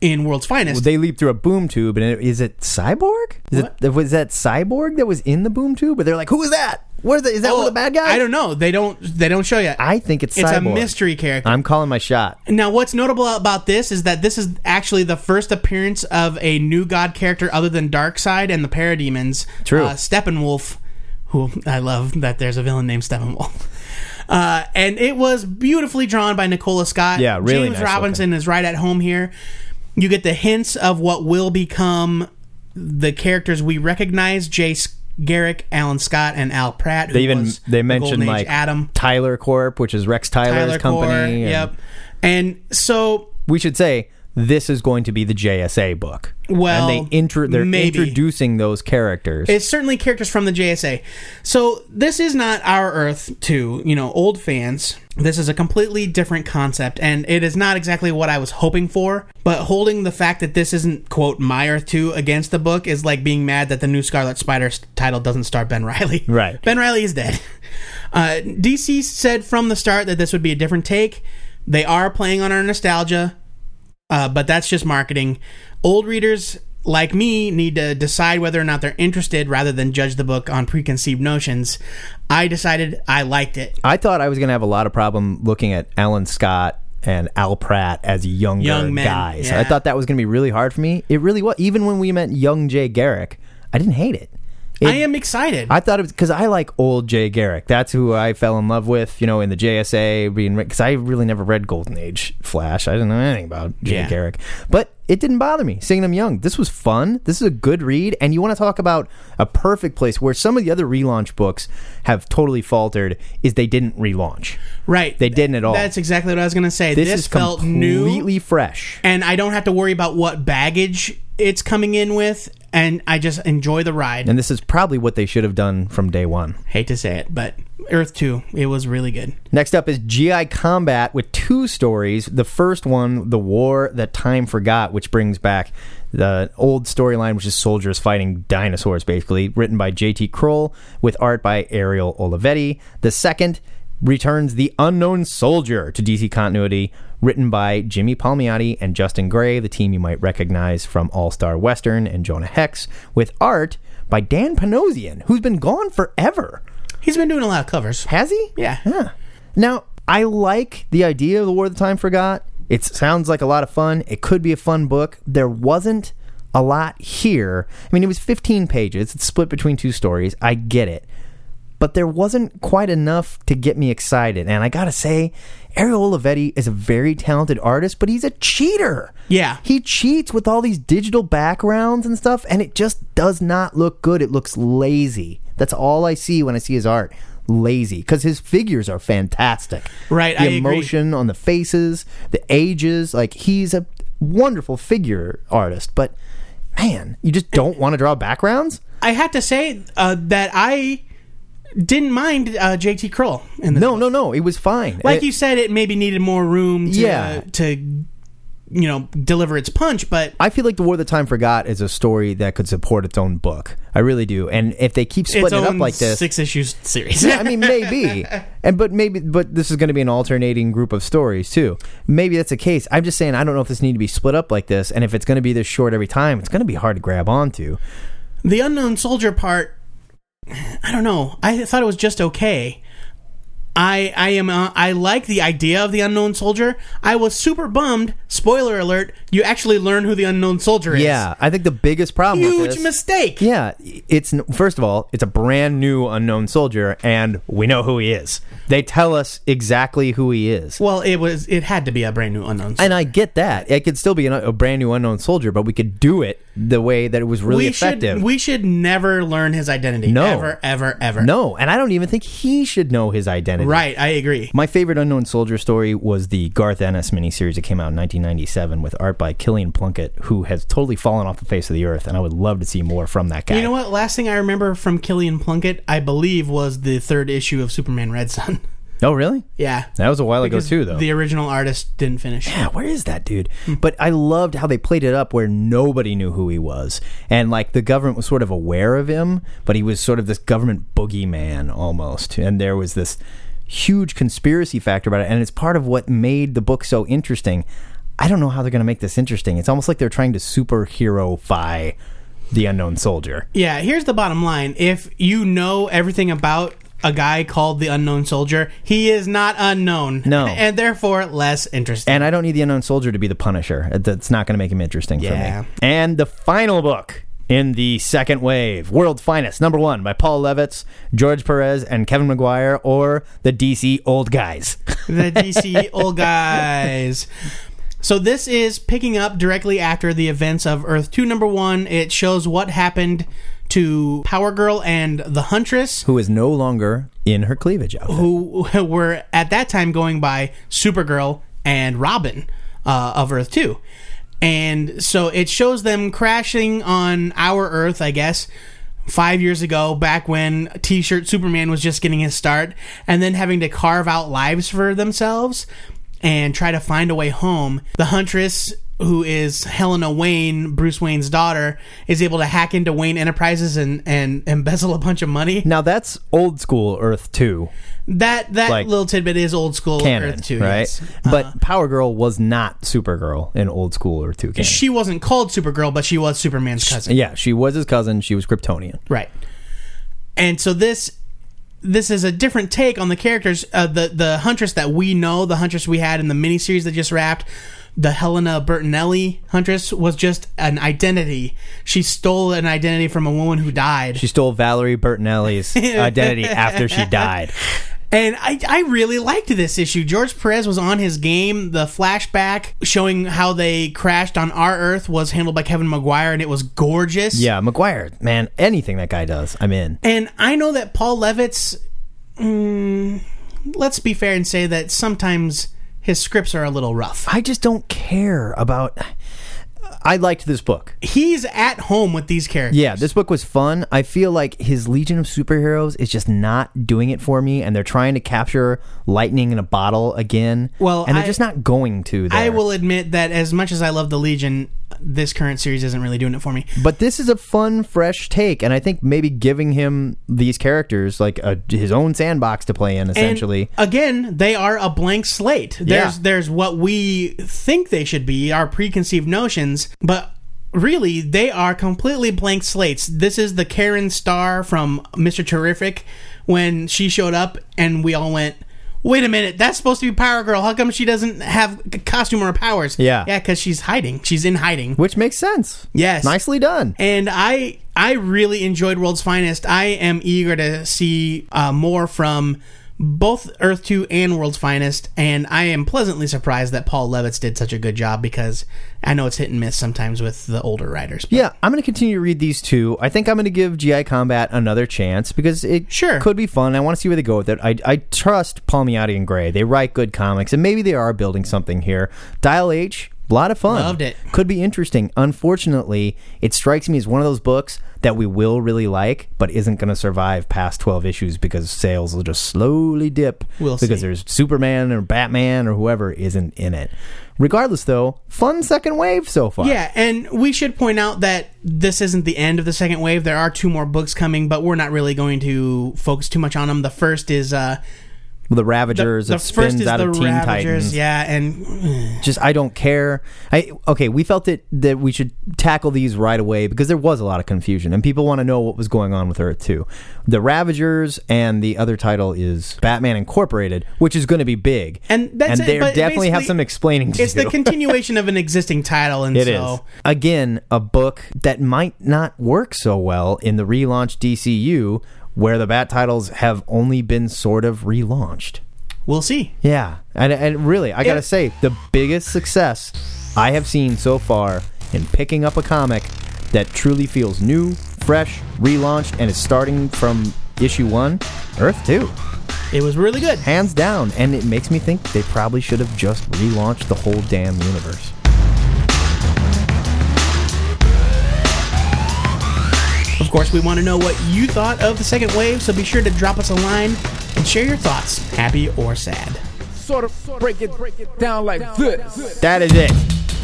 in World's Finest. They leap through a boom tube, and it, is it Cyborg? Is it, was that Cyborg that was in the boom tube? But they're like, who is that? What is that? Is that one of the bad guys? Oh, I don't know. They don't. They don't show you. I think it's it's a mystery character. I'm calling my shot. Now, what's notable about this is that this is actually the first appearance of a new god character other than Darkseid and the Parademons. True. Uh, Steppenwolf, who I love that there's a villain named Steppenwolf. Uh, and it was beautifully drawn by Nicola Scott. Yeah, really James nice Robinson is right at home here. You get the hints of what will become the characters we recognize: Jay Garrick, Alan Scott, and Al Pratt. Who They even they the mentioned Age like Adam, Tyler Corp, which is Rex Tyler's Tyler company. Core. and Yep. And so We should say this is going to be the JSA book. Well, and they intro they're maybe. introducing those characters. It's certainly characters from the JSA. So this is not our Earth to you know old fans. This is a completely different concept, and it is not exactly what I was hoping for. But holding the fact that this isn't quote my Earth two against the book is like being mad that the new Scarlet Spider title doesn't star Ben Reilly. Right. Ben Reilly is dead. Uh, DC said from the start that this would be a different take. They are playing on our nostalgia uh, but that's just marketing. Old readers like me, need to decide whether or not they're interested rather than judge the book on preconceived notions, I decided I liked it. I thought I was going to have a lot of problem looking at Alan Scott and Al Pratt as younger Young men, guys. yeah. I thought that was going to be really hard for me. It really was. Even when we met young Jay Garrick, I didn't hate it. It- I am excited. I thought it was because I like old Jay Garrick. That's who I fell in love with, you know, in the JSA. Being because I really never read Golden Age Flash. I didn't know anything about Jay Yeah. Garrick, but it didn't bother me seeing him young. This was fun. This is a good read, and you want to talk about a perfect place where some of the other relaunch books have totally faltered. Is they didn't relaunch. right. They didn't at all. That's exactly what I was going to say. This, This, is felt new. completely fresh. and I don't have to worry about what baggage it's coming in with, and I just enjoy the ride. And this is probably what they should have done from day one. Hate to say it, but Earth 2, it was really good. Next up is GI Combat with two stories. The first one, The War That Time Forgot, which brings back the old storyline, which is soldiers fighting dinosaurs, basically, written by J.T. Krul with art by Ariel Olivetti. The second returns The Unknown Soldier to DC continuity, written by Jimmy Palmiotti and Justin Gray, the team you might recognize from All Star Western and Jonah Hex, with art by Dan Panosian, who's been gone forever. He's been doing a lot of covers. Has he? Yeah. Yeah. Now, I like the idea of the War of the Time Forgot. It sounds like a lot of fun. It could be a fun book. There wasn't a lot here. I mean, it was 15 pages. It's split between two stories. I get it. But there wasn't quite enough to get me excited. And I gotta say, Ariel Olivetti is a very talented artist, but he's a cheater. Yeah. He cheats with all these digital backgrounds and stuff, and it just does not look good. It looks lazy. That's all I see when I see his art. Lazy. Because his figures are fantastic. Right, The I agree. emotion on the faces, the ages. Like, he's a wonderful figure artist, but man, you just don't want to draw backgrounds? I have to say uh, that I didn't mind uh, JT Krul in this. No, no, no. It was fine. Like It- you said, it maybe needed more room to, Yeah. to you know, deliver its punch, but I feel like The War of the Time Forgot is a story that could support its own book. I really do. And if they keep splitting it up like this, six issues series. yeah, I mean, maybe, and but maybe, but this is going to be an alternating group of stories too. Maybe that's the case. I'm just saying, I don't know if this need to be split up like this, and if it's going to be this short every time, it's going to be hard to grab onto. the unknown soldier part, I don't know. I thought it was just okay. I I am uh, I like the idea of the unknown soldier. I was super bummed. Spoiler alert: you actually learn who the unknown soldier is. Yeah, I think the biggest problem with huge this, mistake. Yeah, it's first of all, it's a brand new unknown soldier, and we know who he is. They tell us exactly who he is. Well, it was it had to be a brand new unknown. Soldier. And I get that. It could still be a brand new unknown soldier, but we could do it the way that it was really we effective. should we should never learn his identity. No. ever, ever, ever. no, and I don't even think he should know his identity. Right, I agree. My favorite unknown soldier story was the Garth Ennis miniseries that came out in 1997 with art by Killian Plunkett, who has totally fallen off the face of the earth, and I would love to see more from that guy. You know what? Last thing I remember from Killian Plunkett, I believe, was the third issue of Superman Red Sun. Oh, really? yeah, That was a while ago Because too, though. The original artist didn't finish. yeah, where is that dude? Hmm. But I loved how they played it up where nobody knew who he was. And like the government was sort of aware of him, but he was sort of this government boogeyman almost. And there was this huge conspiracy factor about it. And it's part of what made the book so interesting. I don't know how they're going to make this interesting. It's almost like they're trying to superhero-fy the unknown soldier. Yeah, here's the bottom line. If you know everything about a guy called the Unknown Soldier, he is not unknown. No. And therefore less interesting. And I don't need the unknown soldier to be the Punisher. That's not going to make him interesting Yeah. for me. And the final book in the second wave, World's Finest, number one, by Paul Levitz, George Perez, and Kevin Maguire, or the DC Old Guys. the DC old guys. So this is picking up directly after the events of Earth 2 number 1. It shows what happened to Power Girl and the Huntress who is no longer in her cleavage outfit. who were at that time going by Supergirl and Robin uh, of Earth 2. And so it shows them crashing on our Earth, I guess, five years ago, back when T shirt Superman was just getting his start, and then having to carve out lives for themselves and try to find a way home. The Huntress who is Helena Wayne, Bruce Wayne's daughter, is able to hack into Wayne Enterprises and and embezzle a bunch of money. Now that's old school Earth 2 That that Like, little tidbit is old school canon, Earth Two, right? yes. But Power Girl was not Supergirl in old school Earth 2 canon. she wasn't called Supergirl, but she was Superman's cousin. yeah, she was his cousin. She was Kryptonian. Right. And so this this is a different take on the characters. Uh, the the huntress that we know, the huntress we had in the miniseries that just wrapped, the Helena Bertinelli huntress was just an identity. She stole an identity from a woman who died. She stole Valerie Bertinelli's identity after she died. And I, I really liked this issue. George Perez was on his game. The flashback showing how they crashed on our Earth was handled by Kevin Maguire, and it was gorgeous. Yeah, Maguire, man, anything that guy does, I'm in. And I know that Paul Levitz, mm, let's be fair and say that sometimes his scripts are a little rough. I just don't care about. I liked this book. He's at home with these characters. Yeah, this book was fun. I feel like his Legion of Superheroes is just not doing it for me, and they're trying to capture lightning in a bottle again. Well, and they're I- just not going to. There. I will admit that as much as I love the Legion, this current series isn't really doing it for me. But this is a fun, fresh take, and I think maybe giving him these characters like a, his own sandbox to play in, essentially. And again, they are a blank slate. There's Yeah. there's what we think they should be, our preconceived notions, but really they are completely blank slates. This is the Karen Starr from Mr. Terrific when she showed up and we all went Wait a minute, that's supposed to be Power Girl. How come she doesn't have a costume or powers? Yeah. Yeah, because she's hiding. She's in hiding. which makes sense. Yes. nicely done. And I I really enjoyed World's Finest. I am eager to see uh, more from both Earth 2 and World's Finest, and I am pleasantly surprised that Paul Levitz did such a good job because I know it's hit and miss sometimes with the older writers. but- Yeah, I'm going to continue to read these two. I think I'm going to give GI Combat another chance because it Sure. could be fun. I want to see where they go with it. I, I trust Palmiotti and Gray. They write good comics, and maybe they are building something here. Dial H, a lot of fun. Loved it. Could be interesting. Unfortunately, it strikes me as one of those books that we will really like, but isn't going to survive past 12 issues because sales will just slowly dip. We'll because see. there's Superman or Batman or whoever isn't in it. Regardless, though, fun second wave so far. Yeah, and we should point out that this isn't the end of the second wave. There are two more books coming, but we're not really going to focus too much on them. The first is uh, the the, Ravagers. the it spins is out the of Teen Ravagers, Titans. yeah, and eh. Just I don't care. I okay. We felt it that we should tackle these right away because there was a lot of confusion and people want to know what was going on with Earth too. The Ravagers and the other title is Batman Incorporated, which is going to be big. And that's it, they definitely have some explaining to it's do. the continuation of an existing title, and It is so again a book that might not work so well in the relaunched DCU, where the Bat titles have only been sort of relaunched. we'll see. Yeah, and, and really, I gotta It- say, the biggest success I have seen so far in picking up a comic that truly feels new, fresh, relaunched, and is starting from issue one, Earth Two, It was really good. hands down. And it makes me think they probably should have just relaunched the whole damn universe. Of course, we want to know what you thought of the second wave, so be sure to drop us a line and share your thoughts, happy or sad. Sort of break it, break it down like this. That is it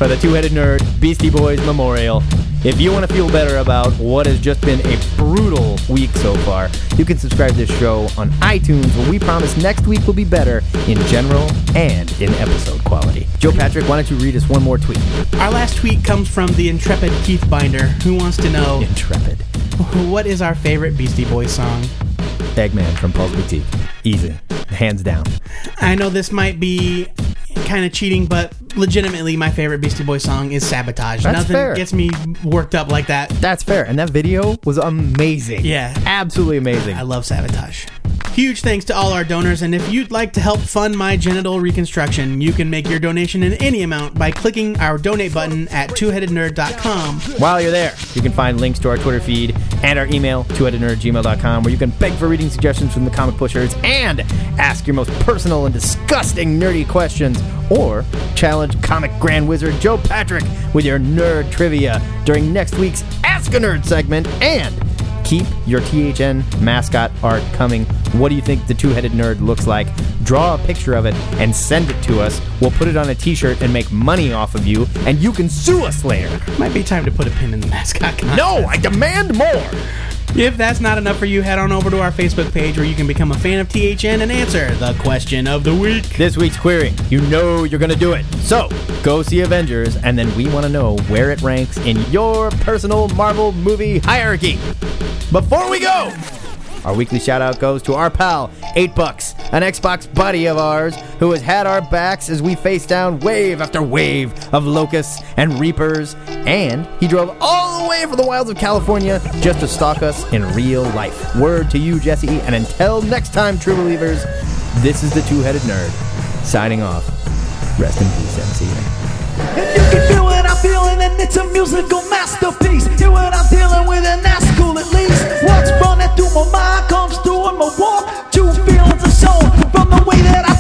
for the Two Headed Nerd Beastie Boys Memorial. If you want to feel better about what has just been a brutal week so far, you can subscribe to this show on iTunes, where we promise next week will be better in general and in episode quality. Joe Patrick, why don't you read us one more tweet? Our last tweet comes from the intrepid Keith Binder, who wants to know Intrepid. what is our favorite Beastie Boys song. Eggman from Paul's Boutique. Easy. Hands down. I know this might be kind of cheating, but legitimately, my favorite Beastie Boys song is Sabotage. That's Nothing fair. gets me worked up like that. That's fair. And that video was amazing. Yeah. Absolutely amazing. I love Sabotage. Huge thanks to all our donors, and if you'd like to help fund my genital reconstruction, you can make your donation in any amount by clicking our donate button at twoheadednerd.com. While you're there, you can find links to our Twitter feed and our email, twoheadednerd@gmail.com, where you can beg for reading suggestions from the comic pushers and ask your most personal and disgusting nerdy questions, or challenge comic grand wizard Joe Patrick with your nerd trivia during next week's Ask a Nerd segment, and Keep your THN mascot art coming. What do you think the two headed nerd looks like? Draw a picture of it and send it to us. We'll put it on a t shirt and make money off of you, and you can sue us later. Might be time to put a pin in the mascot. contest. No, I demand more! If that's not enough for you, head on over to our Facebook page where you can become a fan of THN and answer the question of the week. This week's query, you know you're gonna do it. So, go see Avengers, and then we wanna know where it ranks in your personal Marvel movie hierarchy. Before we go, our weekly shout out goes to our pal, 8 Bucks, an Xbox buddy of ours who has had our backs as we faced down wave after wave of locusts and reapers, and he drove all the way from the wilds of California just to stalk us in real life. Word to you, Jesse, and until next time, true believers, this is the Two Headed Nerd, signing off. Rest in peace, MC feeling and it's a musical masterpiece. Hear what I'm dealing with, and that's cool at least. Through my mind comes through in my walk. Two feelings are shown from the way that I.